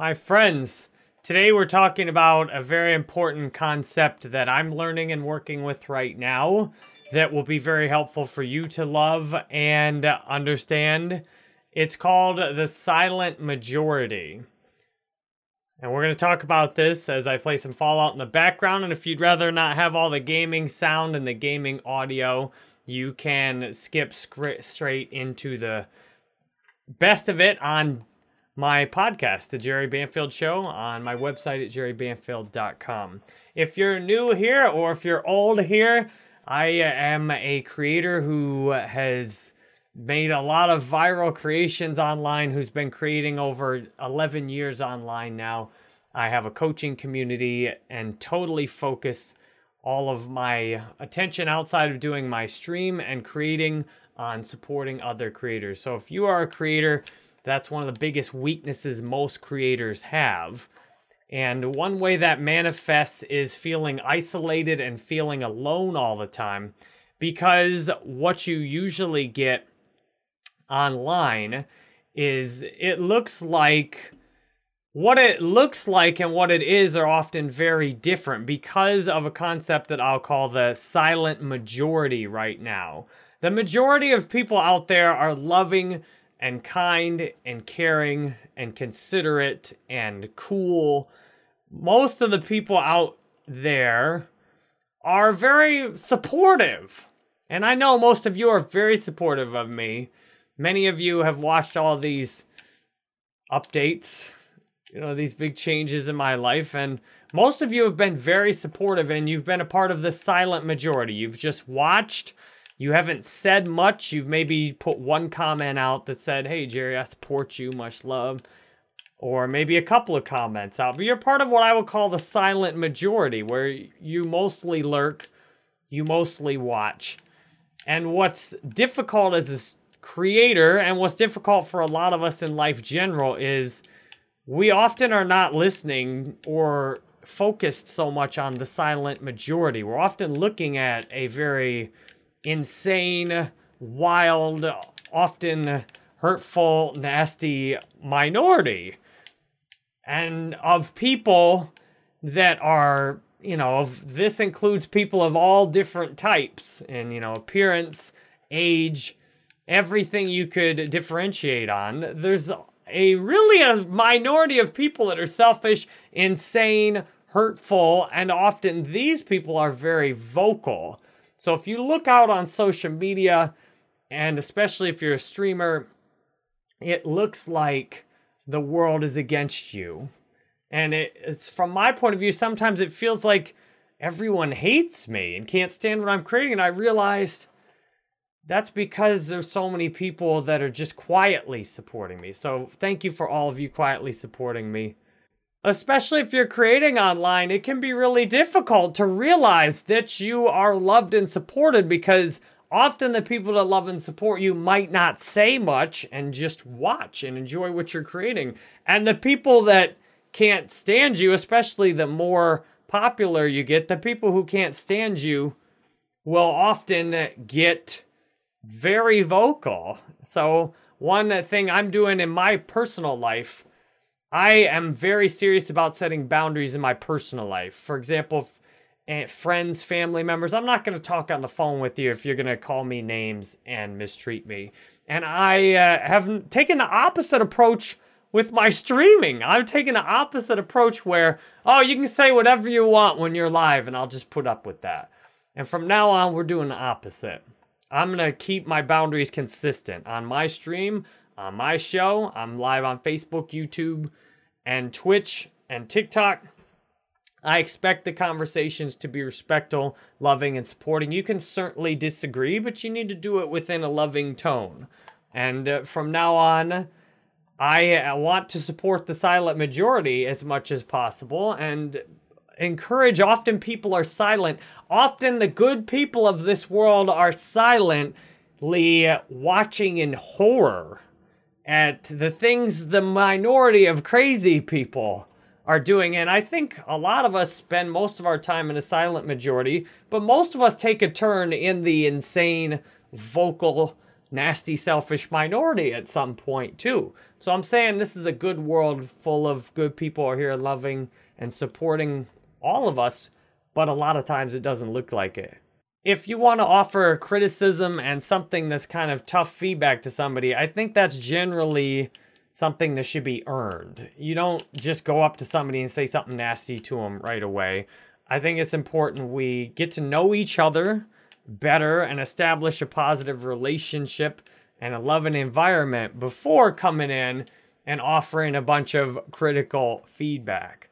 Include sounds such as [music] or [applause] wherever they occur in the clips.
My friends, today we're talking about a very important concept that I'm learning and working with right now that will be very helpful for you to love and understand. It's called the silent majority. And we're going to talk about this as I play some Fallout in the background. And if you'd rather not have all the gaming sound and the gaming audio, you can skip straight into the best of it on my podcast, The Jerry Banfield Show, on my website at jerrybanfield.com. If you're new here or if you're old here, I uh, am a creator who has made a lot of viral creations online, who's been creating over 11 years online now. I have a coaching community and totally focus all of my attention outside of doing my stream and creating on supporting other creators. So if you are a creator, that's one of the biggest weaknesses most creators have. And one way that manifests is feeling isolated and feeling alone all the time because what you usually get online is it looks like what it looks like and what it is are often very different because of a concept that I'll call the silent majority right now. The majority of people out there are loving and kind and caring and considerate and cool. Most of the people out there are very supportive. And I know most of you are very supportive of me. Many of you have watched all these updates, you know, these big changes in my life. And most of you have been very supportive and you've been a part of the silent majority. You've just watched you haven't said much. You've maybe put one comment out that said, Hey, Jerry, I support you. Much love. Or maybe a couple of comments out. But you're part of what I would call the silent majority, where you mostly lurk, you mostly watch. And what's difficult as a creator, and what's difficult for a lot of us in life general, is we often are not listening or focused so much on the silent majority. We're often looking at a very insane, wild, often hurtful, nasty minority. And of people that are, you know, of this includes people of all different types and, you know, appearance, age, everything you could differentiate on. There's a really a minority of people that are selfish, insane, hurtful, and often these people are very vocal. So if you look out on social media, and especially if you're a streamer, it looks like the world is against you. And it, it's from my point of view, sometimes it feels like everyone hates me and can't stand what I'm creating. And I realized that's because there's so many people that are just quietly supporting me. So thank you for all of you quietly supporting me especially if you're creating online, it can be really difficult to realize that you are loved and supported because often the people that love and support you might not say much and just watch and enjoy what you're creating. And the people that can't stand you, especially the more popular you get, the people who can't stand you will often get very vocal. So, one thing I'm doing in my personal life I am very serious about setting boundaries in my personal life. For example, eh, friends, family members, I'm not going to talk on the phone with you if you're going to call me names and mistreat me. And I uh, have taken the opposite approach with my streaming. I've taken the opposite approach where, oh, you can say whatever you want when you're live, and I'll just put up with that. And from now on, we're doing the opposite. I'm going to keep my boundaries consistent. On my stream, on my show. I'm live on Facebook, YouTube, and Twitch and TikTok. I expect the conversations to be respectful, loving, and supporting. You can certainly disagree, but you need to do it within a loving tone. And uh, from now on, I uh, want to support the silent majority as much as possible and encourage. Often people are silent. Often the good people of this world are silently watching in horror at the things the minority of crazy people are doing. And I think a lot of us spend most of our time in a silent majority, but most of us take a turn in the insane, vocal, nasty, selfish minority at some point, too. So I'm saying this is a good world full of good people are here loving and supporting all of us, but a lot of times it doesn't look like it. If you want to offer criticism and something that's kind of tough feedback to somebody, I think that's generally something that should be earned. You don't just go up to somebody and say something nasty to them right away. I think it's important we get to know each other better and establish a positive relationship and a loving environment before coming in and offering a bunch of critical feedback.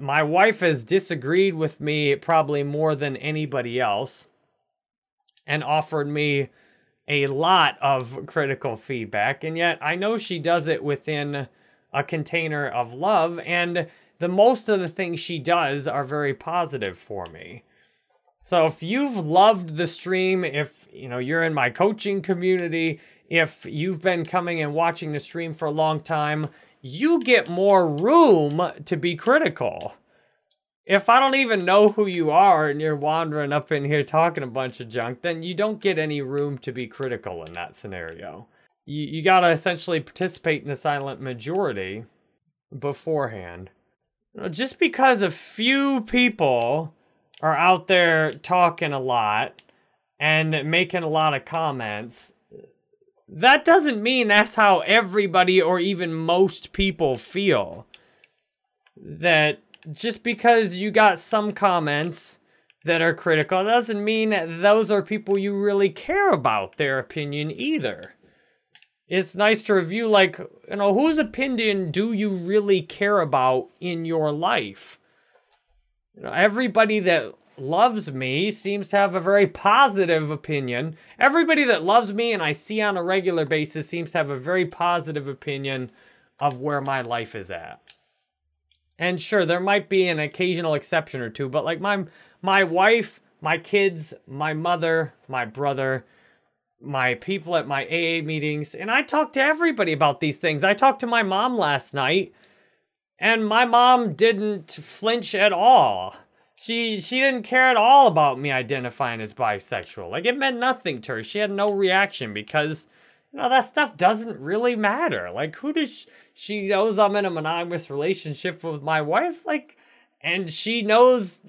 My wife has disagreed with me probably more than anybody else and offered me a lot of critical feedback. And yet I know she does it within a container of love. And the most of the things she does are very positive for me. So if you've loved the stream, if you know you're in my coaching community, if you've been coming and watching the stream for a long time, you get more room to be critical. If I don't even know who you are and you're wandering up in here talking a bunch of junk, then you don't get any room to be critical in that scenario. You, you got to essentially participate in the silent majority beforehand. Uh, just because a few people are out there talking a lot and making a lot of comments, that doesn't mean that's how everybody or even most people feel. That just because you got some comments that are critical doesn't mean those are people you really care about their opinion either. It's nice to review, like, you know, whose opinion do you really care about in your life? You know, everybody that loves me seems to have a very positive opinion. Everybody that loves me and I see on a regular basis seems to have a very positive opinion of where my life is at. And sure, there might be an occasional exception or two, but like my my wife, my kids, my mother, my brother, my people at my AA meetings, and I talk to everybody about these things. I talked to my mom last night, and my mom didn't flinch at all. She she didn't care at all about me identifying as bisexual. Like it meant nothing to her. She had no reaction because you know that stuff doesn't really matter. Like who does she, she knows I'm in a monogamous relationship with my wife like and she knows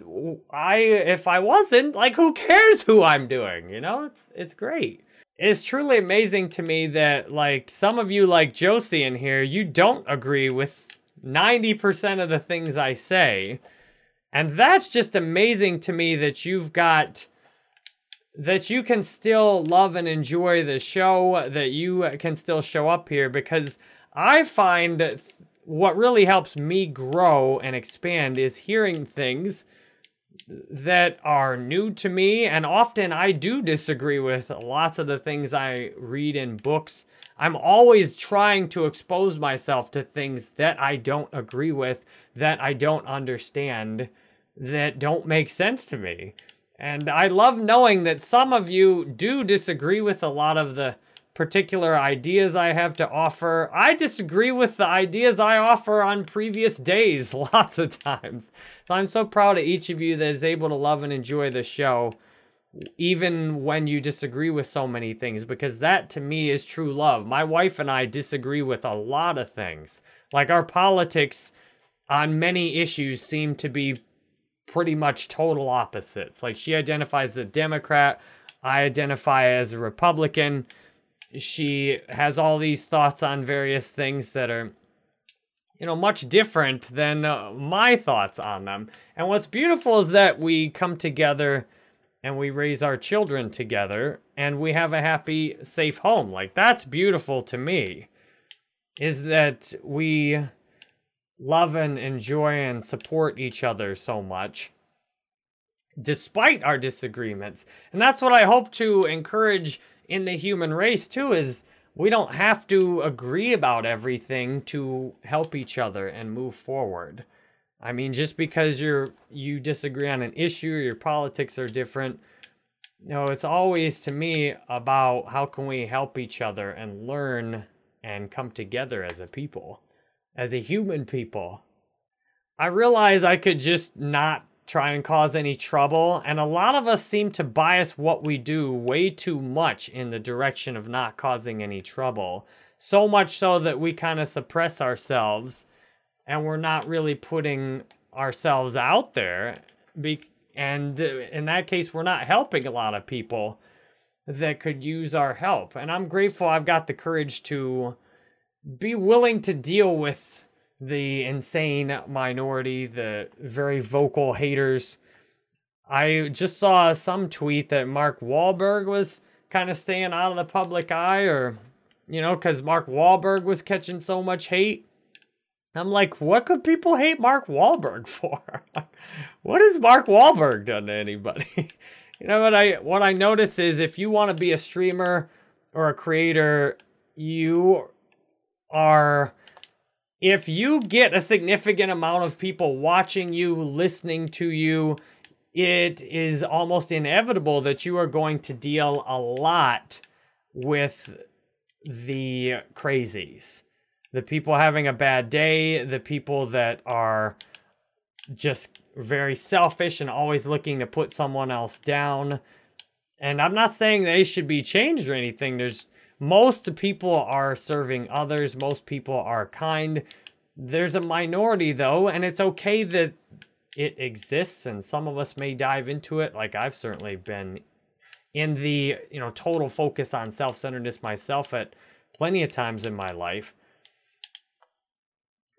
I if I wasn't, like who cares who I'm doing, you know? It's it's great. It's truly amazing to me that like some of you like Josie in here, you don't agree with 90% of the things I say. And that's just amazing to me that you've got that you can still love and enjoy the show, that you can still show up here because I find what really helps me grow and expand is hearing things that are new to me and often I do disagree with lots of the things I read in books. I'm always trying to expose myself to things that I don't agree with, that I don't understand, that don't make sense to me. And I love knowing that some of you do disagree with a lot of the particular ideas I have to offer. I disagree with the ideas I offer on previous days [laughs] lots of times. So I'm so proud of each of you that is able to love and enjoy the show, even when you disagree with so many things, because that to me is true love. My wife and I disagree with a lot of things. Like our politics on many issues seem to be pretty much total opposites. Like she identifies as a Democrat, I identify as a Republican. She has all these thoughts on various things that are you know much different than uh, my thoughts on them. And what's beautiful is that we come together and we raise our children together and we have a happy safe home. Like that's beautiful to me is that we love and enjoy and support each other so much despite our disagreements and that's what i hope to encourage in the human race too is we don't have to agree about everything to help each other and move forward. I mean, just because you're you disagree on an issue, your politics are different. You know, it's always to me about how can we help each other and learn and come together as a people, as a human people. I realize I could just not try and cause any trouble. And a lot of us seem to bias what we do way too much in the direction of not causing any trouble. So much so that we kind of suppress ourselves and we're not really putting ourselves out there. Be- and uh, in that case, we're not helping a lot of people that could use our help. And I'm grateful I've got the courage to be willing to deal with the insane minority, the very vocal haters. I just saw some tweet that Mark Wahlberg was kind of staying out of the public eye, or, you know, because Mark Wahlberg was catching so much hate. I'm like, what could people hate Mark Wahlberg for? [laughs] what has Mark Wahlberg done to anybody? [laughs] you know what I what I notice is if you want to be a streamer or a creator, you are if you get a significant amount of people watching you, listening to you, it is almost inevitable that you are going to deal a lot with the crazies the people having a bad day, the people that are just very selfish and always looking to put someone else down. And I'm not saying they should be changed or anything. There's most people are serving others, most people are kind. There's a minority though, and it's okay that it exists and some of us may dive into it like I've certainly been in the, you know, total focus on self-centeredness myself at plenty of times in my life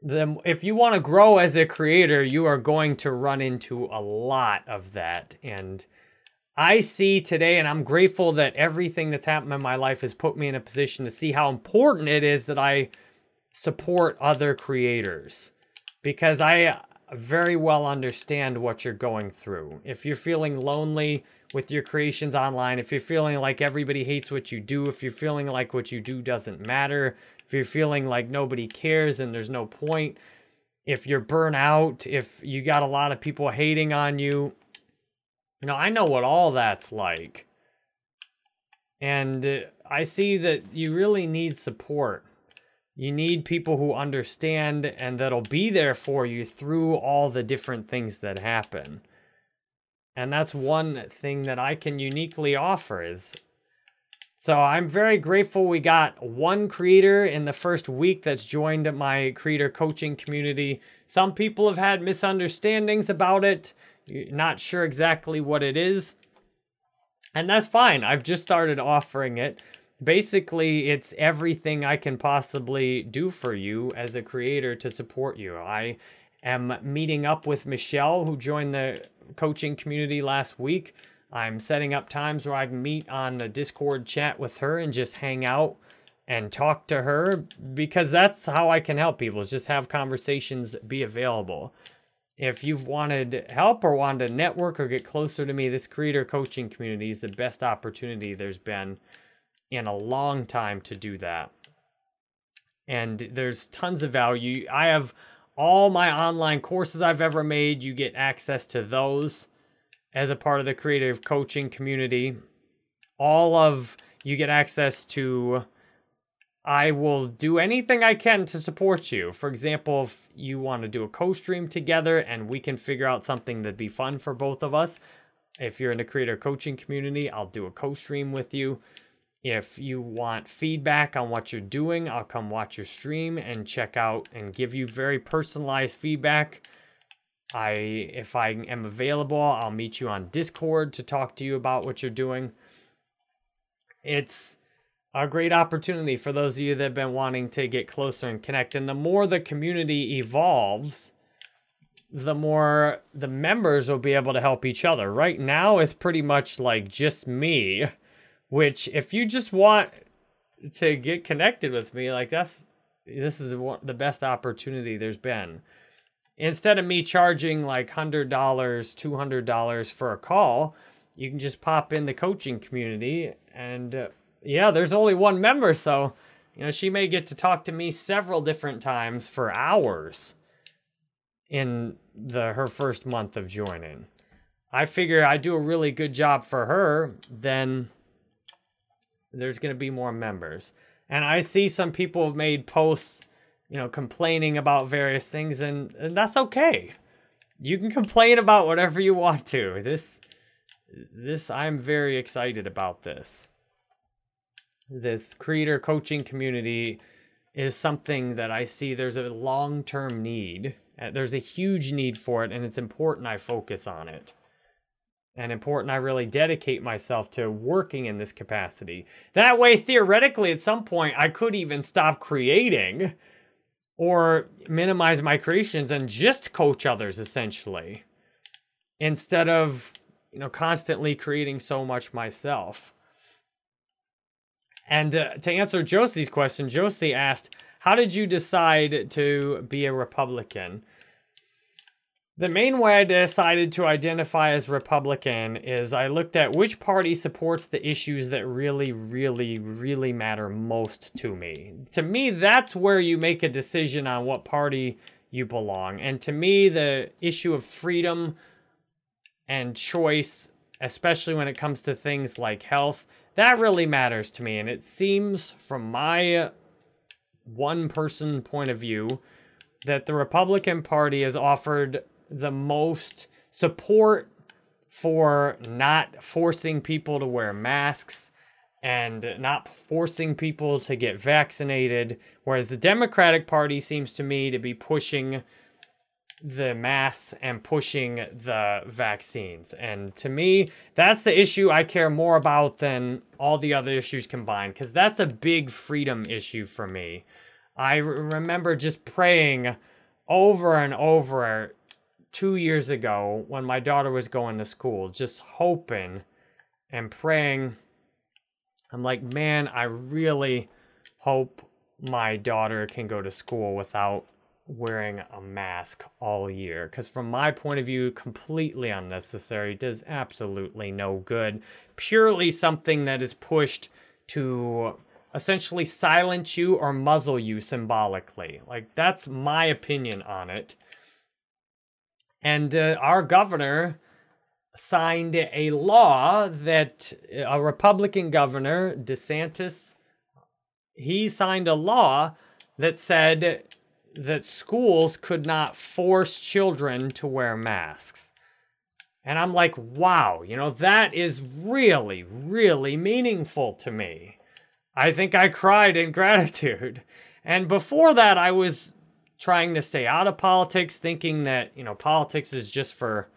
then if you want to grow as a creator, you are going to run into a lot of that. And I see today, and I'm grateful that everything that's happened in my life has put me in a position to see how important it is that I support other creators because I very well understand what you're going through. If you're feeling lonely with your creations online, if you're feeling like everybody hates what you do, if you're feeling like what you do doesn't matter, if you're feeling like nobody cares and there's no point, if you're burnt out, if you got a lot of people hating on you, you know, I know what all that's like. And uh, I see that you really need support. You need people who understand and that'll be there for you through all the different things that happen. And that's one thing that I can uniquely offer is so I'm very grateful we got one creator in the first week that's joined my creator coaching community. Some people have had misunderstandings about it, not sure exactly what it is. And that's fine. I've just started offering it. Basically, it's everything I can possibly do for you as a creator to support you. I am meeting up with Michelle, who joined the coaching community last week I'm setting up times where I can meet on the Discord chat with her and just hang out and talk to her because that's how I can help people is just have conversations be available. If you've wanted help or wanted to network or get closer to me, this creator coaching community is the best opportunity there's been in a long time to do that. And there's tons of value. I have all my online courses I've ever made. You get access to those as a part of the creative coaching community. All of you get access to I will do anything I can to support you. For example, if you want to do a co-stream together and we can figure out something that'd be fun for both of us. If you're in the creator coaching community, I'll do a co-stream with you. If you want feedback on what you're doing, I'll come watch your stream and check out and give you very personalized feedback I if I am available, I'll meet you on Discord to talk to you about what you're doing. It's a great opportunity for those of you that have been wanting to get closer and connect. And the more the community evolves, the more the members will be able to help each other. Right now, it's pretty much like just me, which if you just want to get connected with me, like that's this is the best opportunity there's been instead of me charging like $100, $200 for a call, you can just pop in the coaching community. And uh, yeah, there's only one member. So, you know, she may get to talk to me several different times for hours in the her first month of joining. I figure I do a really good job for her, then there's going to be more members. And I see some people have made posts you know, complaining about various things, and, and that's okay. You can complain about whatever you want to. This, this, I'm very excited about this. This creator coaching community is something that I see there's a long term need. Uh, there's a huge need for it, and it's important I focus on it. And important I really dedicate myself to working in this capacity. That way, theoretically, at some point, I could even stop creating or minimize my creations and just coach others essentially instead of you know constantly creating so much myself and uh, to answer josie's question josie asked how did you decide to be a republican the main way I decided to identify as Republican is I looked at which party supports the issues that really, really, really matter most to me. To me, that's where you make a decision on what party you belong. And to me, the issue of freedom and choice, especially when it comes to things like health, that really matters to me. And it seems, from my one person point of view, that the Republican Party has offered the most support for not forcing people to wear masks and not forcing people to get vaccinated. Whereas the Democratic Party seems to me to be pushing the masks and pushing the vaccines. And to me, that's the issue I care more about than all the other issues combined, because that's a big freedom issue for me. I remember just praying over and over two years ago when my daughter was going to school, just hoping and praying. I'm like, man, I really hope my daughter can go to school without wearing a mask all year. Because, from my point of view, completely unnecessary, does absolutely no good. Purely something that is pushed to essentially silence you or muzzle you symbolically. Like, that's my opinion on it. And uh, our governor signed a law that a Republican governor, DeSantis, he signed a law that said that schools could not force children to wear masks. And I'm like, wow, you know, that is really, really meaningful to me. I think I cried in [laughs] gratitude. And before that, I was trying to stay out of politics, thinking that, you know, politics is just for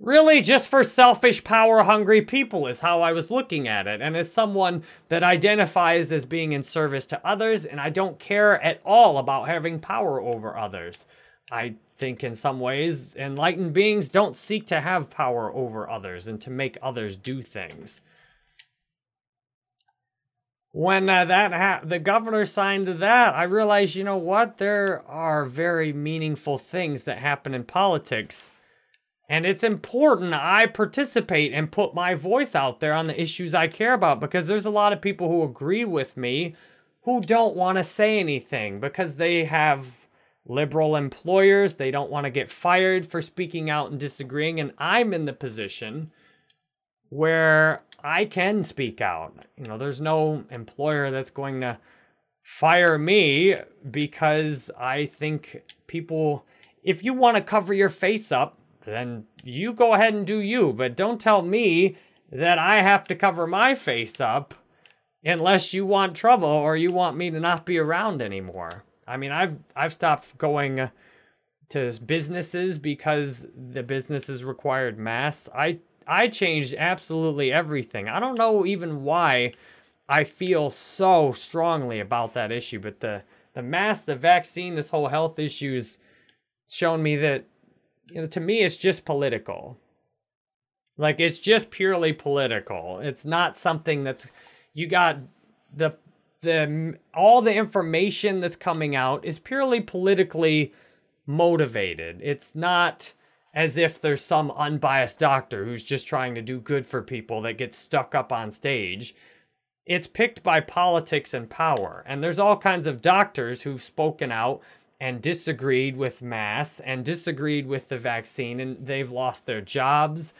really just for selfish, power hungry people, is how I was looking at it. And as someone that identifies as being in service to others, and I don't care at all about having power over others. I think in some ways, enlightened beings don't seek to have power over others and to make others do things when uh, that ha- the governor signed that, I realized, you know what? There are very meaningful things that happen in politics. And it's important I participate and put my voice out there on the issues I care about because there's a lot of people who agree with me who don't want to say anything because they have liberal employers. They don't want to get fired for speaking out and disagreeing. And I'm in the position where I can speak out. You know, there's no employer that's going to fire me because I think people, if you want to cover your face up, then you go ahead and do you. But don't tell me that I have to cover my face up unless you want trouble or you want me to not be around anymore. I mean, I've I've stopped going to businesses because the businesses required masks. I I changed absolutely everything. I don't know even why I feel so strongly about that issue, but the the mask, the vaccine, this whole health issues shown me that you know to me it's just political. Like it's just purely political. It's not something that's you got the the all the information that's coming out is purely politically motivated. It's not as if there's some unbiased doctor who's just trying to do good for people that gets stuck up on stage. It's picked by politics and power. And there's all kinds of doctors who've spoken out and disagreed with masks and disagreed with the vaccine, and they've lost their jobs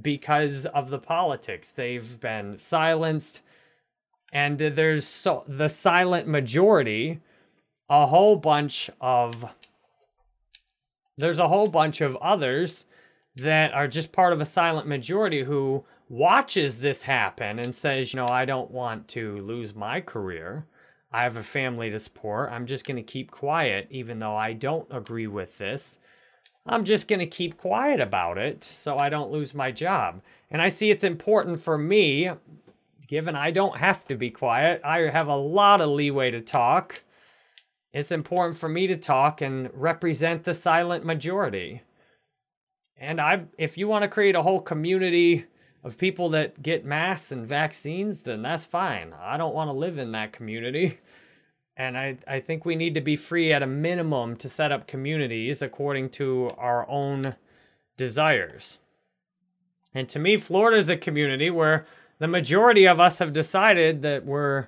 because of the politics. They've been silenced. And there's so the silent majority, a whole bunch of there's a whole bunch of others that are just part of a silent majority who watches this happen and says, you know, I don't want to lose my career. I have a family to support. I'm just going to keep quiet, even though I don't agree with this. I'm just going to keep quiet about it so I don't lose my job. And I see it's important for me, given I don't have to be quiet, I have a lot of leeway to talk. It's important for me to talk and represent the silent majority. And I if you want to create a whole community of people that get masks and vaccines, then that's fine. I don't want to live in that community. And I, I think we need to be free at a minimum to set up communities according to our own desires. And to me, Florida is a community where the majority of us have decided that we're,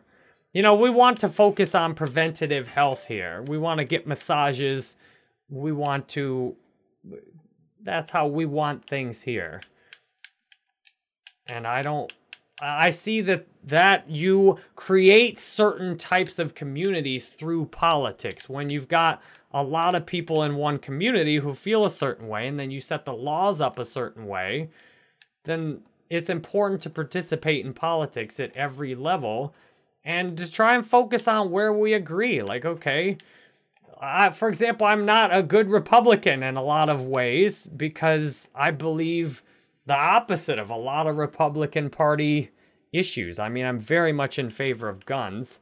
you know, we want to focus on preventative health here. We want to get massages. We want to, that's how we want things here. And I don't I see that that you create certain types of communities through politics. When you've got a lot of people in one community who feel a certain way and then you set the laws up a certain way, then it's important to participate in politics at every level and to try and focus on where we agree. Like, okay, I, for example, I'm not a good Republican in a lot of ways because I believe the opposite of a lot of Republican Party issues. I mean, I'm very much in favor of guns.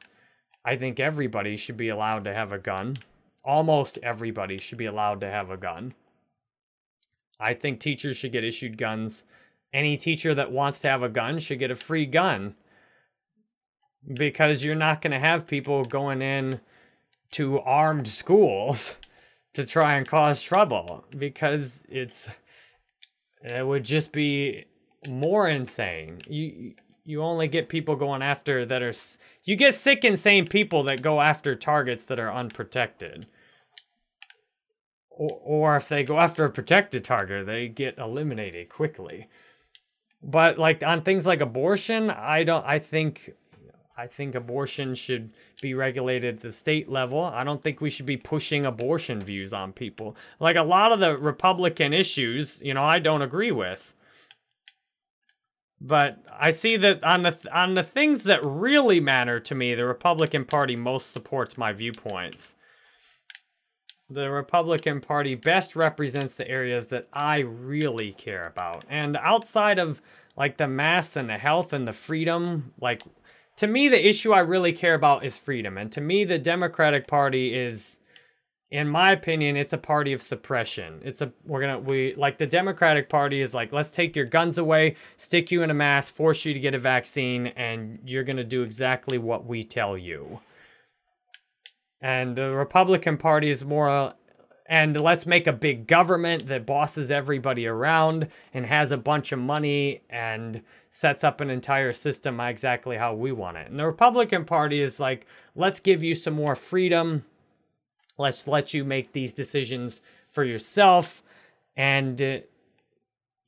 I think everybody should be allowed to have a gun. Almost everybody should be allowed to have a gun. I think teachers should get issued guns. Any teacher that wants to have a gun should get a free gun because you're not going to have people going in to armed schools [laughs] to try and cause trouble because it's it would just be more insane. You you only get people going after that are you get sick insane people that go after targets that are unprotected. Or, or if they go after a protected target, they get eliminated quickly. But like on things like abortion, I don't I think I think abortion should be regulated at the state level. I don't think we should be pushing abortion views on people. Like a lot of the Republican issues, you know, I don't agree with. But I see that on the on the things that really matter to me, the Republican Party most supports my viewpoints. The Republican Party best represents the areas that I really care about. And outside of like the mass and the health and the freedom, like to me, the issue I really care about is freedom. And to me, the Democratic Party is, in my opinion, it's a party of suppression. It's a, we're gonna, we, like the Democratic Party is like, let's take your guns away, stick you in a mask, force you to get a vaccine, and you're gonna do exactly what we tell you. And the Republican Party is more and let's make a big government that bosses everybody around and has a bunch of money and sets up an entire system exactly how we want it. And the Republican Party is like, let's give you some more freedom. Let's let you make these decisions for yourself. And uh,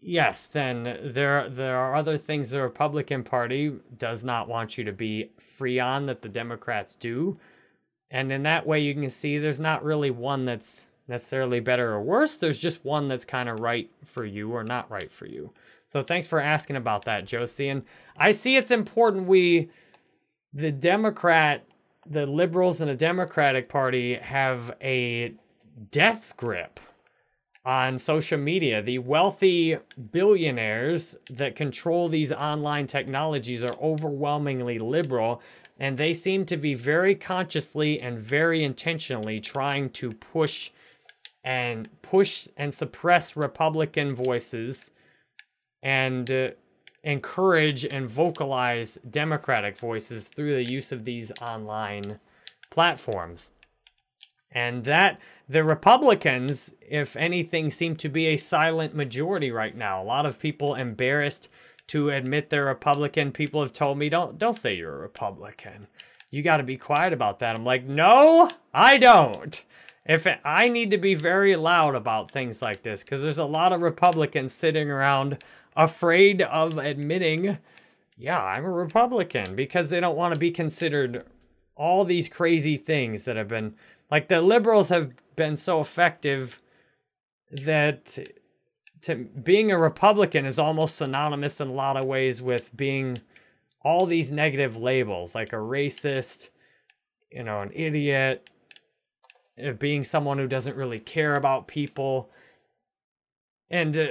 yes, then there there are other things the Republican Party does not want you to be free on that the Democrats do. And in that way you can see there's not really one that's necessarily better or worse. There's just one that's kind of right for you or not right for you. So thanks for asking about that, Josie. And I see it's important we, the Democrat, the liberals and the Democratic Party have a death grip on social media. The wealthy billionaires that control these online technologies are overwhelmingly liberal, and they seem to be very consciously and very intentionally trying to push and push and suppress Republican voices and uh, encourage and vocalize Democratic voices through the use of these online platforms. And that the Republicans, if anything, seem to be a silent majority right now. A lot of people embarrassed to admit they're Republican. People have told me, don't don't say you're a Republican. You got to be quiet about that. I'm like, no, I don't. If it, I need to be very loud about things like this because there's a lot of Republicans sitting around afraid of admitting, yeah, I'm a Republican because they don't want to be considered all these crazy things that have been like the liberals have been so effective that to being a Republican is almost synonymous in a lot of ways with being all these negative labels like a racist, you know, an idiot, being someone who doesn't really care about people. And uh,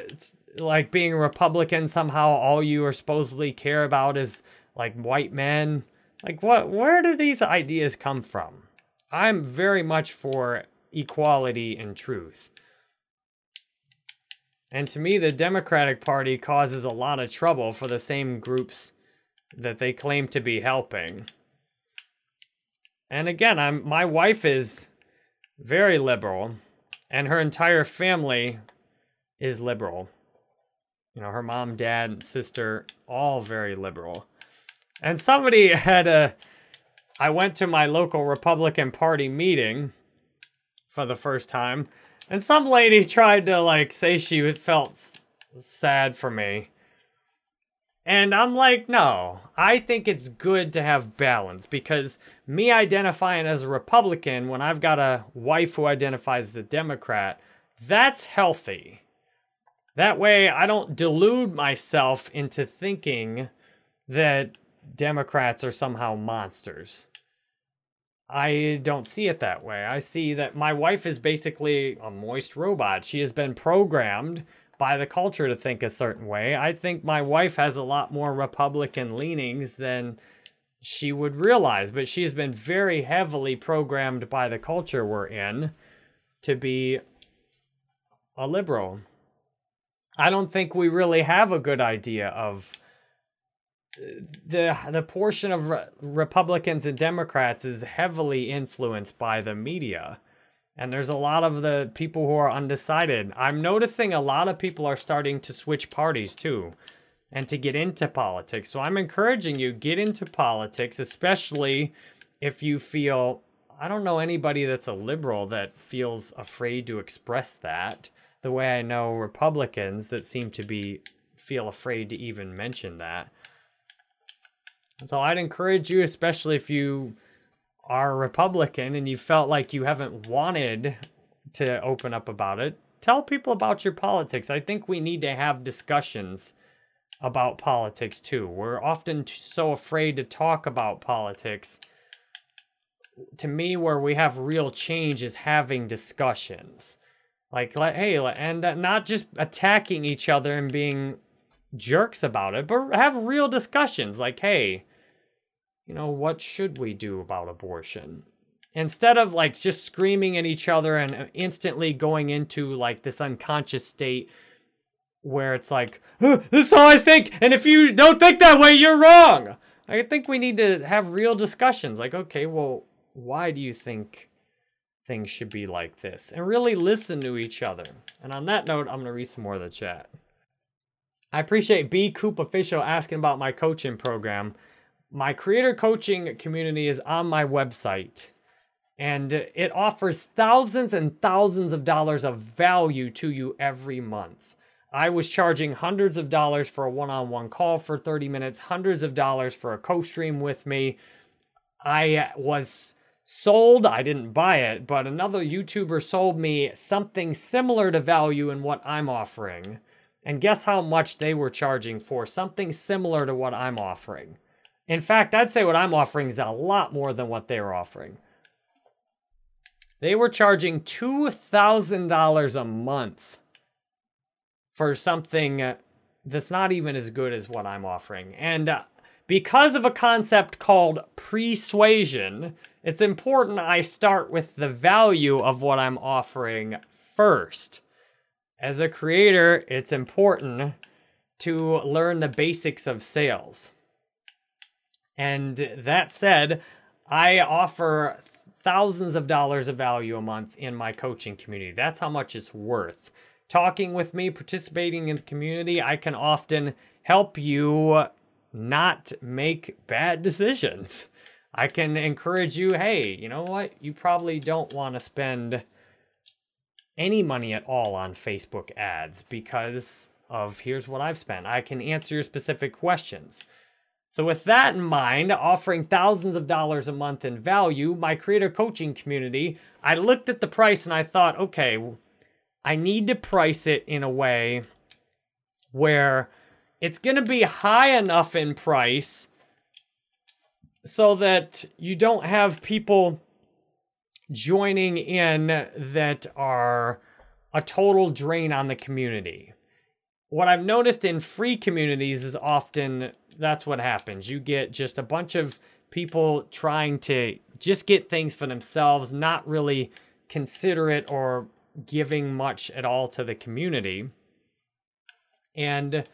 like being a Republican, somehow all you are supposedly care about is like white men. Like what where do these ideas come from? I'm very much for equality and truth. And to me, the Democratic Party causes a lot of trouble for the same groups that they claim to be helping. And again, I'm my wife is very liberal, and her entire family is liberal. You know, her mom, dad, sister, all very liberal. And somebody [laughs] had a. I went to my local Republican Party meeting for the first time, and some lady [laughs] tried to like say she felt sad for me. And I'm like, no, I think it's good to have balance because me identifying as a Republican when I've got a wife who identifies as a Democrat, that's healthy. That way, I don't delude myself into thinking that Democrats are somehow monsters. I don't see it that way. I see that my wife is basically a moist robot. She has been programmed by the culture to think a certain way. I think my wife has a lot more Republican leanings than she would realize, but she's been very heavily programmed by the culture we're in to be a liberal. I don't think we really have a good idea of uh, the the portion of re- Republicans and Democrats is heavily influenced by the media. And there's a lot of the people who are undecided. I'm noticing a lot of people are starting to switch parties too and to get into politics. So I'm encouraging you get into politics, especially if you feel I don't know anybody that's a liberal that feels afraid to express that the way I know Republicans that seem to be feel afraid to even mention that. So I'd encourage you, especially if you are Republican and you felt like you haven't wanted to open up about it, tell people about your politics. I think we need to have discussions about politics too. We're often so afraid to talk about politics. To me, where we have real change is having discussions. Like, like hey, and uh, not just attacking each other and being jerks about it, but have real discussions. Like, hey, you know, what should we do about abortion? Instead of like just screaming at each other and uh, instantly going into like this unconscious state where it's like, this is how I think, and if you don't think that way, you're wrong. I think we need to have real discussions. Like, okay, well, why do you think things should be like this? And really listen to each other. And on that note, I'm going to read some more of the chat. I appreciate B Coop Official asking about my coaching program my creator coaching community is on my website and it offers thousands and thousands of dollars of value to you every month. I was charging hundreds of dollars for a one on one call for 30 minutes, hundreds of dollars for a co stream with me. I was sold, I didn't buy it, but another YouTuber sold me something similar to value in what I'm offering. And guess how much they were charging for something similar to what I'm offering? In fact, I'd say what I'm offering is a lot more than what they were offering. They were charging $2,000 a month for something that's not even as good as what I'm offering. And uh, because of a concept called persuasion, it's important I start with the value of what I'm offering first. As a creator, it's important to learn the basics of sales. And that said, I offer thousands of dollars of value a month in my coaching community. That's how much it's worth. Talking with me, participating in the community, I can often help you not make bad decisions. I can encourage you hey, you know what? You probably don't want to spend any money at all on Facebook ads because of here's what I've spent. I can answer your specific questions. So, with that in mind, offering thousands of dollars a month in value, my creator coaching community, I looked at the price and I thought, okay, I need to price it in a way where it's going to be high enough in price so that you don't have people joining in that are a total drain on the community. What I've noticed in free communities is often that's what happens. You get just a bunch of people trying to just get things for themselves, not really considerate or giving much at all to the community. And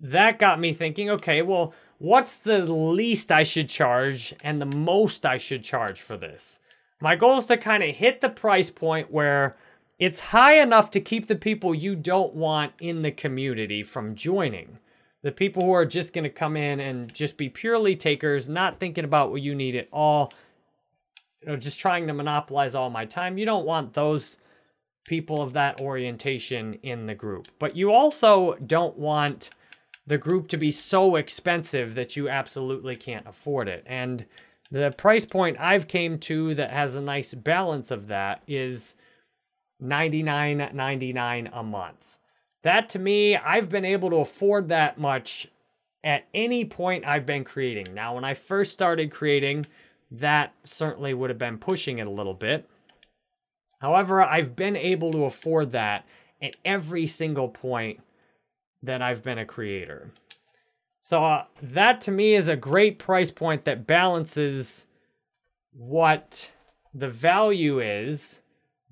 that got me thinking okay, well, what's the least I should charge and the most I should charge for this? My goal is to kind of hit the price point where it's high enough to keep the people you don't want in the community from joining. The people who are just going to come in and just be purely takers, not thinking about what you need at all, you know, just trying to monopolize all my time. You don't want those people of that orientation in the group. But you also don't want the group to be so expensive that you absolutely can't afford it. And the price point I've came to that has a nice balance of that is 99.99 a month. That to me, I've been able to afford that much at any point I've been creating. Now, when I first started creating, that certainly would have been pushing it a little bit. However, I've been able to afford that at every single point that I've been a creator. So uh, that to me is a great price point that balances what the value is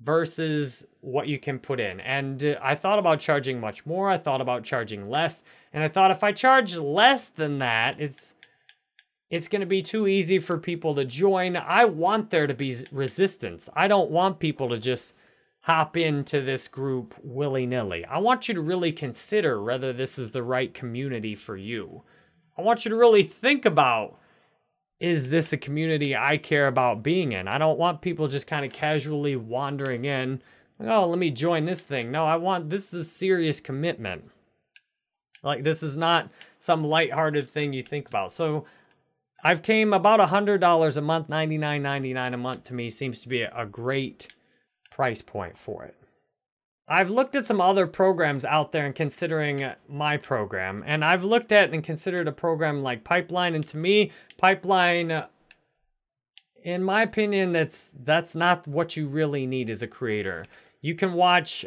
versus what you can put in. And uh, I thought about charging much more. I thought about charging less. And I thought if I charge less than that, it's it's going to be too easy for people to join. I want there to be resistance. I don't want people to just hop into this group willy nilly. I want you to really consider whether this is the right community for you. I want you to really think about is this a community I care about being in? I don't want people just kind of casually wandering in. Oh, let me join this thing. No, I want this is serious commitment. Like this is not some lighthearted thing you think about. So I've came about a hundred dollars a month, ninety nine ninety nine a month to me seems to be a great price point for it. I've looked at some other programs out there and considering my program, and I've looked at and considered a program like Pipeline, and to me, Pipeline, in my opinion, that's that's not what you really need as a creator. You can watch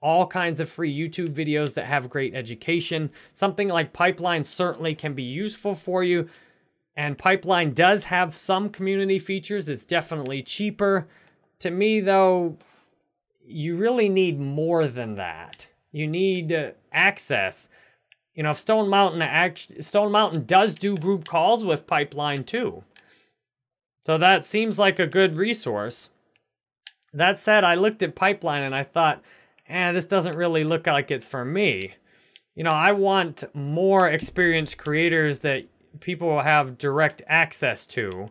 all kinds of free YouTube videos that have great education. Something like Pipeline certainly can be useful for you, and Pipeline does have some community features. It's definitely cheaper. To me, though, you really need more than that. You need uh, access. You know, Stone Mountain act- Stone Mountain does do group calls with Pipeline too. So that seems like a good resource. That said, I looked at Pipeline and I thought, eh, this doesn't really look like it's for me. You know, I want more experienced creators that people will have direct access to.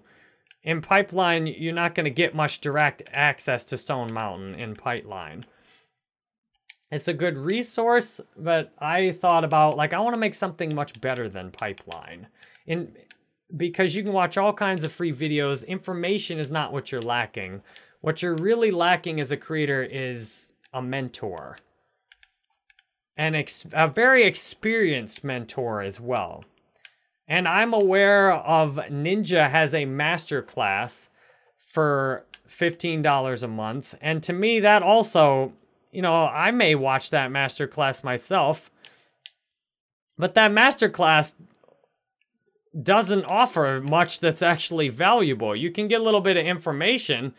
In Pipeline, you're not going to get much direct access to Stone Mountain in Pipeline. It's a good resource, but I thought about like I want to make something much better than Pipeline. In because you can watch all kinds of free videos, information is not what you're lacking. What you're really lacking as a creator is a mentor. And ex- a very experienced mentor as well. And I'm aware of Ninja has a master class for $15 a month. And to me, that also, you know, I may watch that master class myself. But that master class doesn't offer much that's actually valuable. You can get a little bit of information.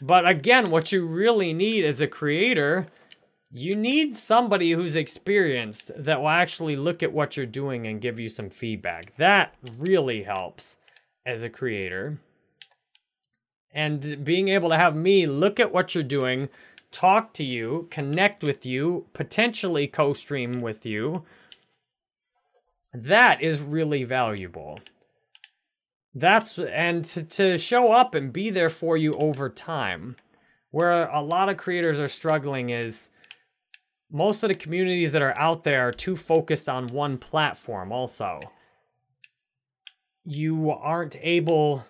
But again, what you really need as a creator you need somebody who's experienced that will actually look at what you're doing and give you some feedback. That really helps as a creator. And being able to have me look at what you're doing, talk to you, connect with you, potentially co stream with you, that is really valuable. That's and to, to show up and be there for you over time. Where a lot of creators are struggling is most of the communities that are out there are too focused on one platform also you aren't able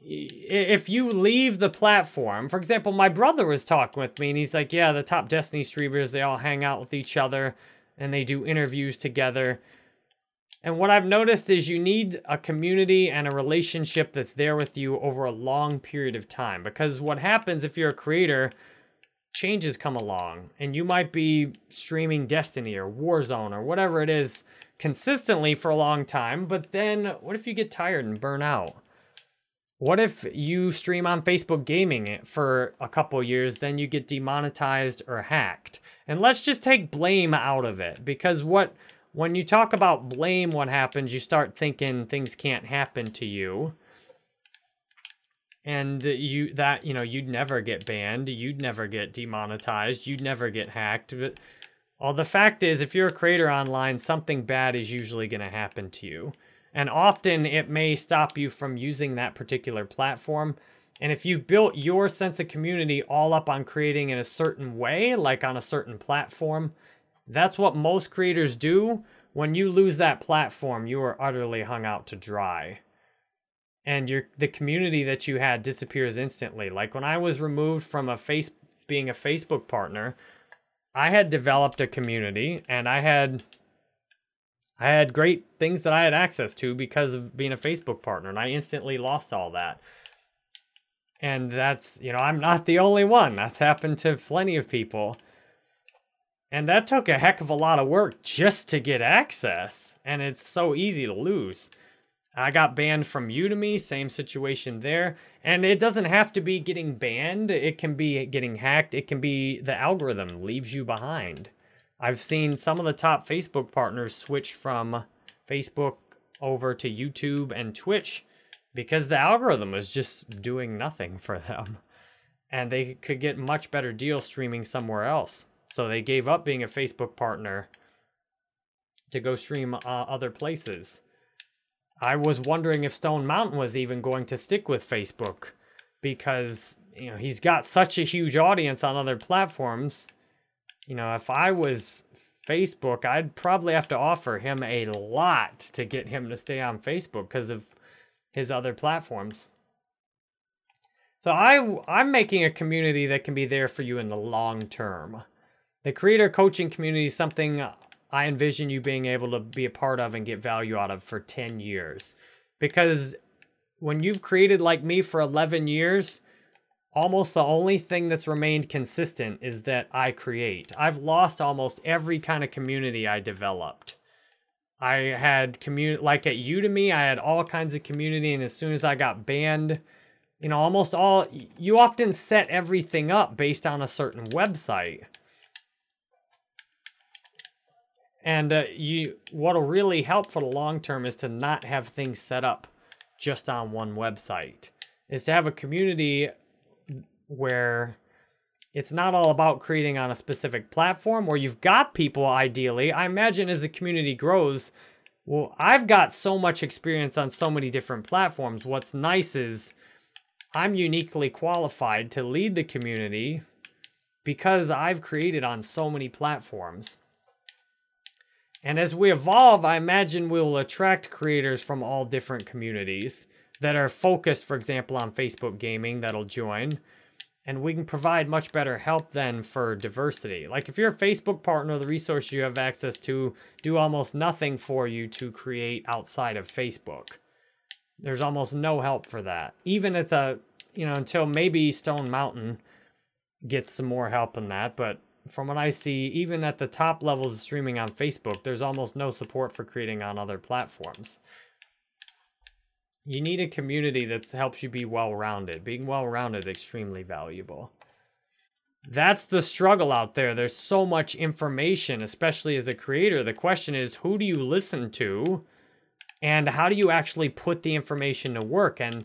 if you leave the platform for example my brother was talking with me and he's like yeah the top destiny streamers they all hang out with each other and they do interviews together And what I've noticed is you need a community and a relationship that's there with you over a long period of time. Because what happens if you're a creator, changes come along and you might be streaming Destiny or Warzone or whatever it is consistently for a long time. But then what if you get tired and burn out? What if you stream on Facebook Gaming for a couple years, then you get demonetized or hacked? And let's just take blame out of it because what when you talk about blame what happens, you start thinking things can't happen to you. And you that, you know, you'd never get banned, you'd never get demonetized, you'd never get hacked. Well, the fact is if you're a creator online, something bad is usually going to happen to you. And often it may stop you from using that particular platform. And if you've built your sense of community all up on creating in a certain way, like on a certain platform, that's what most creators do. When you lose that platform, you are utterly hung out to dry. And your the community that you had disappears instantly. Like when I was removed from a face being a Facebook partner, I had developed a community and I had I had great things that I had access to because of being a Facebook partner, and I instantly lost all that. And that's, you know, I'm not the only one. That's happened to plenty of people. And that took a heck of a lot of work just to get access. And it's so easy to lose. I got banned from Udemy, same situation there. And it doesn't have to be getting banned, it can be getting hacked, it can be the algorithm leaves you behind. I've seen some of the top Facebook partners switch from Facebook over to YouTube and Twitch because the algorithm was just doing nothing for them. And they could get much better deal streaming somewhere else. So they gave up being a Facebook partner to go stream uh, other places. I was wondering if Stone Mountain was even going to stick with Facebook because you know he's got such a huge audience on other platforms you know, if I was Facebook, I'd probably have to offer him a lot to get him to stay on Facebook because of his other platforms. So I I'm making a community that can be there for you in the long term. The creator coaching community is something I envision you being able to be a part of and get value out of for 10 years. Because when you've created like me for 11 years, almost the only thing that's remained consistent is that I create. I've lost almost every kind of community I developed. I had community like at Udemy, I had all kinds of community, and as soon as I got banned, you know, almost all you often set everything up based on a certain website. And uh, you, what'll really help for the long term is to not have things set up just on one website. Is to have a community where it's not all about creating on a specific platform where you've got people ideally. I imagine as the community grows, well, I've got so much experience on so many different platforms. What's nice is I'm uniquely qualified to lead the community because I've created on so many platforms. And as we evolve, I imagine we will attract creators from all different communities that are focused, for example, on Facebook gaming that'll join and we can provide much better help then for diversity. Like if you're a Facebook partner, the resources you have access to do almost nothing for you to create outside of Facebook. There's almost no help for that. Even at the, you know, until maybe Stone Mountain gets some more help in that, but from what I see, even at the top levels of streaming on Facebook, there's almost no support for creating on other platforms. You need a community that helps you be well-rounded. Being well-rounded extremely valuable. That's the struggle out there. There's so much information, especially as a creator. The question is, who do you listen to? And how do you actually put the information to work? And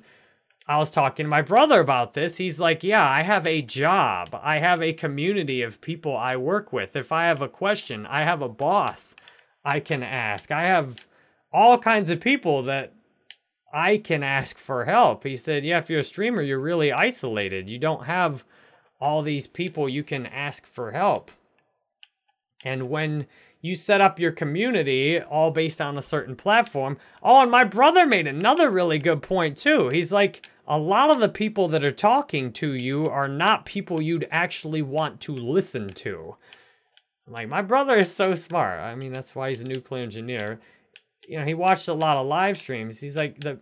I was talking to my brother about this. He's like, Yeah, I have a job. I have a community of people I work with. If I have a question, I have a boss I can ask. I have all kinds of people that I can ask for help. He said, Yeah, if you're a streamer, you're really isolated. You don't have all these people you can ask for help. And when you set up your community all based on a certain platform. Oh, and my brother made another really good point too. He's like, a lot of the people that are talking to you are not people you'd actually want to listen to. Like, my brother is so smart. I mean, that's why he's a nuclear engineer you know, he watched a lot of live streams. He's like the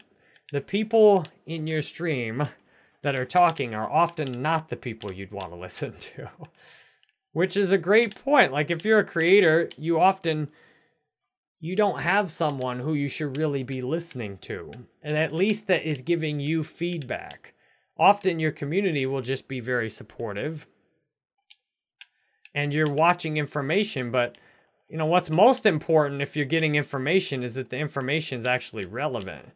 the people in your stream that are talking are often not the people you'd want to [laughs] listen to. Which is a great point. Like if you're a creator, you often you don't have someone who you should really be listening to, and at least that is giving you feedback. Often your community will just be very supportive and you're watching information, but you know what's most important if you're getting information is that the information is actually relevant.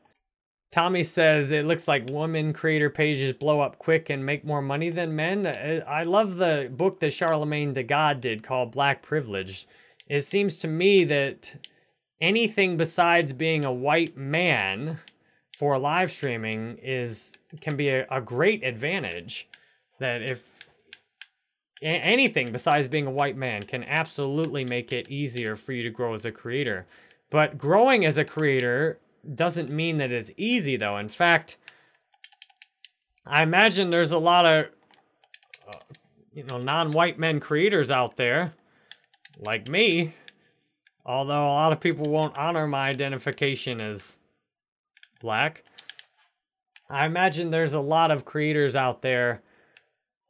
Tommy says it looks like women creator pages blow up quick and make more money than men. Uh, I love the book that Charlamagne tha God did called Black Privilege. It seems to me that anything besides being a white man for live streaming is can be a, a great advantage. That if anything besides being a white man can absolutely make it easier for you to grow as a creator. But growing as a creator doesn't mean that it's easy, though. In fact, I imagine there's a lot of, uh, you know, non-white men creators out there, like me. Although a lot of people won't honor my identification as black. I imagine there's a lot of creators out there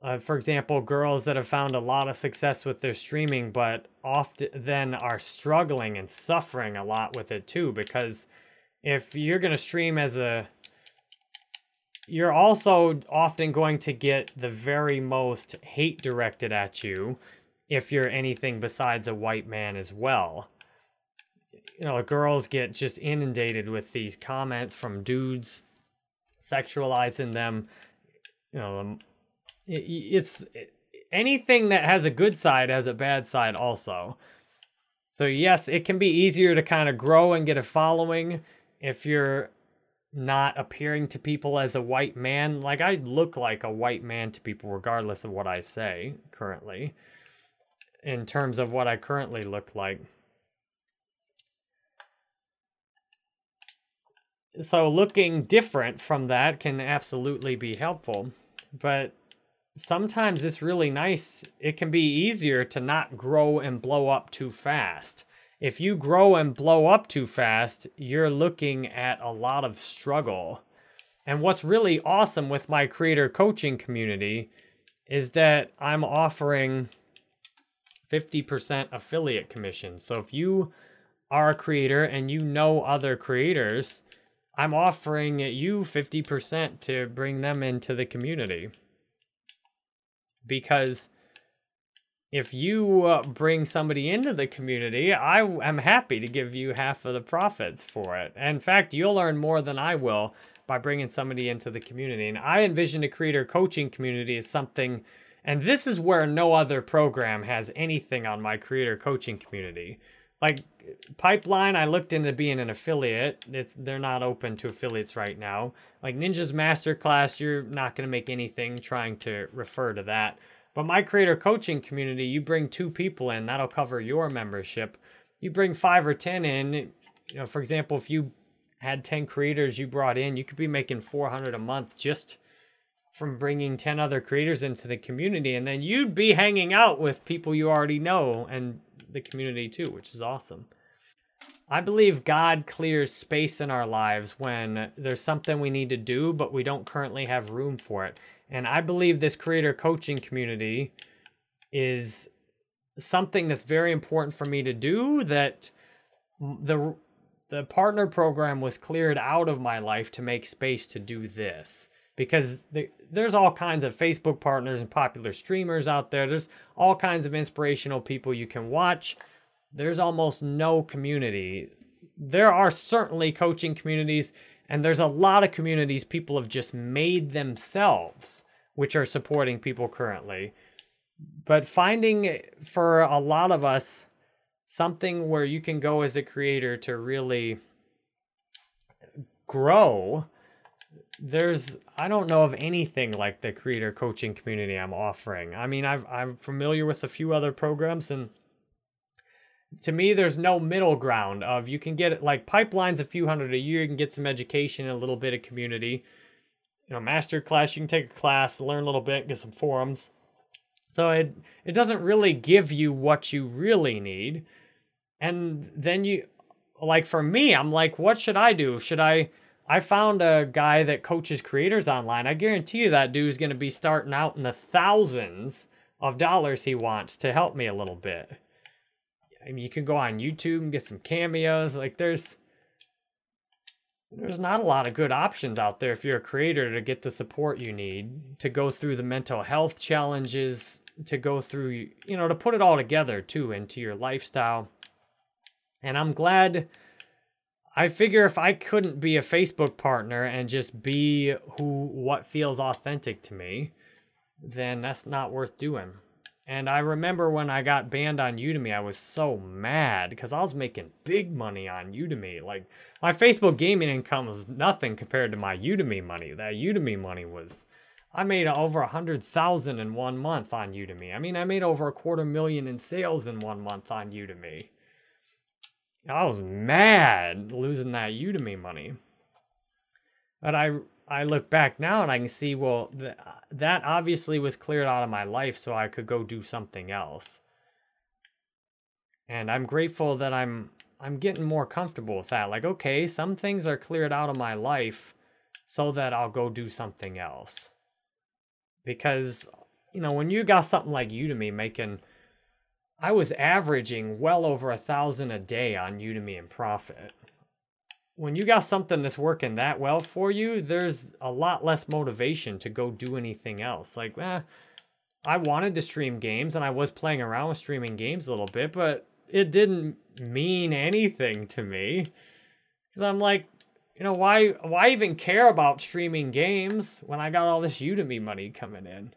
uh, for example, girls that have found a lot of success with their streaming, but often then are struggling and suffering a lot with it too. Because if you're going to stream as a, you're also often going to get the very most hate directed at you if you're anything besides a white man as well. You know, girls get just inundated with these comments from dudes sexualizing them. You know, um, it's anything that has a good side has a bad side also. So yes, it can be easier to kind of grow and get a following if you're not appearing to people as a white man. Like I look like a white man to people regardless of what I say currently in terms of what I currently look like. So looking different from that can absolutely be helpful. But sometimes it's really nice. It can be easier to not grow and blow up too fast. If you grow and blow up too fast, you're looking at a lot of struggle. And what's really awesome with my creator coaching community is that I'm offering 50% affiliate commission. So if you are a creator and you know other creators, I'm offering you 50% to bring them into the community because if you uh, bring somebody into the community, I am happy to give you half of the profits for it. In fact, you'll earn more than I will by bringing somebody into the community. And I envision a creator coaching community as something, and this is where no other program has anything on my creator coaching community. Like Pipeline, I looked into being an affiliate. It's they're not open to affiliates right now. Like Ninja's Masterclass, you're not to make anything trying to refer to that. But my creator coaching community, you bring two people in, that'll cover your membership. You bring five or ten in, you know, for example, if you had 10 creators you brought in, you could be making 400 a month just from bringing 10 other creators into the community and then you'd be hanging out with people you already know and the community too, which is awesome. I believe God clears space in our lives when there's something we need to do, but we don't currently have room for it. And I believe this creator coaching community is something that's very important for me to do that the the partner program was cleared out of my life to make space to do this because the, there's all kinds of Facebook partners and popular streamers out there. There's all kinds of inspirational people you can watch. There's almost no community. There are certainly coaching communities, and there's a lot of communities people have just made themselves, which are supporting people currently. But finding for a lot of us something where you can go as a creator to really grow there's I don't know of anything like the creator coaching community I'm offering. I mean, I've I'm familiar with a few other programs and to me there's no middle ground of you can get like pipelines a few hundred a year, you can get some education and a little bit of community. You know, master class, you can take a class, learn a little bit, get some forums. So it it doesn't really give you what you really need. And then you like for me, I'm like, what should I do? Should I? I found a guy that coaches creators online. I guarantee you that dude's going to be starting out in the thousands of dollars he wants to help me a little bit. I mean, you can go on YouTube and get some cameos. Like there's there's not a lot of good options out there if you're a creator to get the support you need to go through the mental health challenges, to go through, you know, to put it all together too into your lifestyle. And I'm glad I figure if I couldn't be a Facebook partner and just be who what feels authentic to me, then that's not worth doing. And I remember when I got banned on Udemy, I was so mad because I was making big money on Udemy. Like my Facebook gaming income was nothing compared to my Udemy money. That Udemy money was, I made over a hundred thousand in one month on Udemy. I mean, I made over a quarter million in sales in one month on Udemy. I was mad losing that Udemy money. But I I look back now and I can see, well, th- that obviously was cleared out of my life so I could go do something else. And I'm grateful that I'm I'm getting more comfortable with that. Like, okay, some things are cleared out of my life so that I'll go do something else. Because, you know, when you got something like Udemy making I was averaging well over a thousand a day on Udemy and profit when you got something that's working that well for you, there's a lot less motivation to go do anything else. Like, eh, I wanted to stream games and I was playing around with streaming games a little bit, but it didn't mean anything to me. Cuz I'm like, you know, why why even care about streaming games when I got all this Udemy money coming in?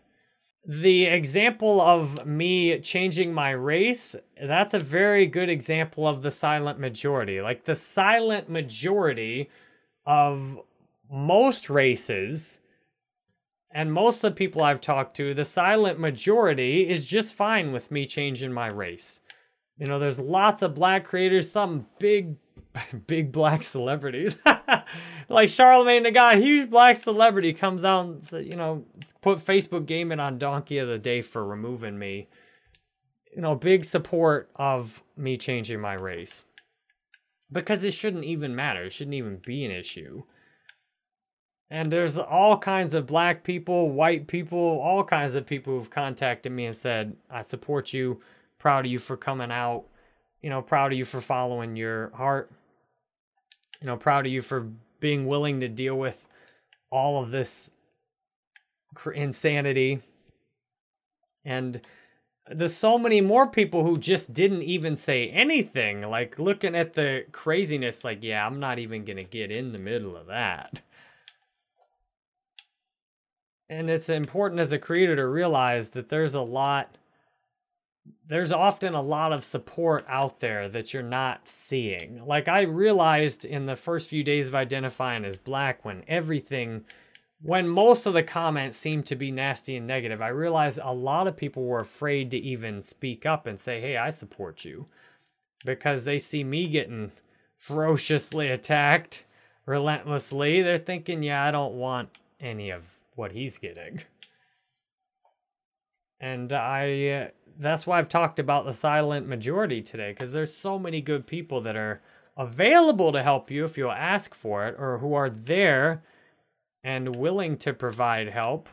The example of me changing my race, that's a very good example of the silent majority. Like the silent majority of most races and most of the people I've talked to, the silent majority is just fine with me changing my race. You know, there's lots of black creators, some big, [laughs] big black celebrities. [laughs] like Charlamagne the God, huge black celebrity comes out and, you know, put Facebook Gaming on Donkey of the Day for removing me. You know, big support of me changing my race. Because it shouldn't even matter. It shouldn't even be an issue. And there's all kinds of black people, white people, all kinds of people who've contacted me and said, I support you, proud of you for coming out, you know, proud of you for following your heart, you know, proud of you for being willing to deal with all of this insanity. And there's so many more people who just didn't even say anything. Like looking at the craziness, like, yeah, I'm not even going to get in the middle of that. And it's important as a creator to realize that there's a lot, there's often a lot of support out there that you're not seeing. Like I realized in the first few days of identifying as black when everything when most of the comments seemed to be nasty and negative, I realized a lot of people were afraid to even speak up and say, hey, I support you. Because they see me getting ferociously attacked relentlessly. They're thinking, yeah, I don't want any of what he's getting. And I, uh, that's why I've talked about the silent majority today, because there's so many good people that are available to help you if you'll ask for it, or who are there and willing to provide help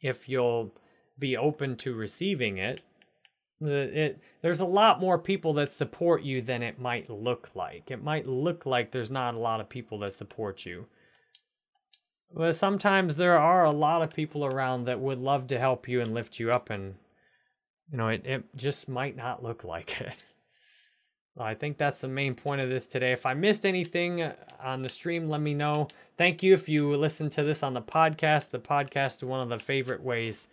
if you'll be open to receiving it. It, there's a lot more people that support you than it might look like. It might look like there's not a lot of people that support you. But sometimes there are a lot of people around that would love to help you and lift you up, and you know, it, it just might not look like it. I think that's the main point of this today. If I missed anything on the stream, let me know. Thank you if you listen to this on the podcast. The podcast is one of the favorite ways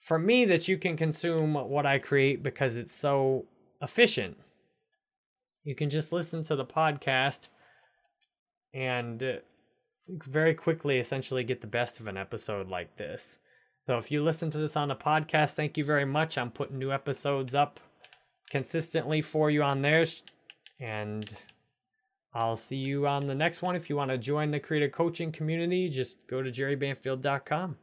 for me that you can consume what I create because it's so efficient. You can just listen to the podcast and uh, very quickly essentially get the best of an episode like this. So if you listen to this on a podcast, thank you very much. I'm putting new episodes up consistently for you on there. And I'll see you on the next one. If you want to join the creative coaching community, just go to jerrybanfield.com.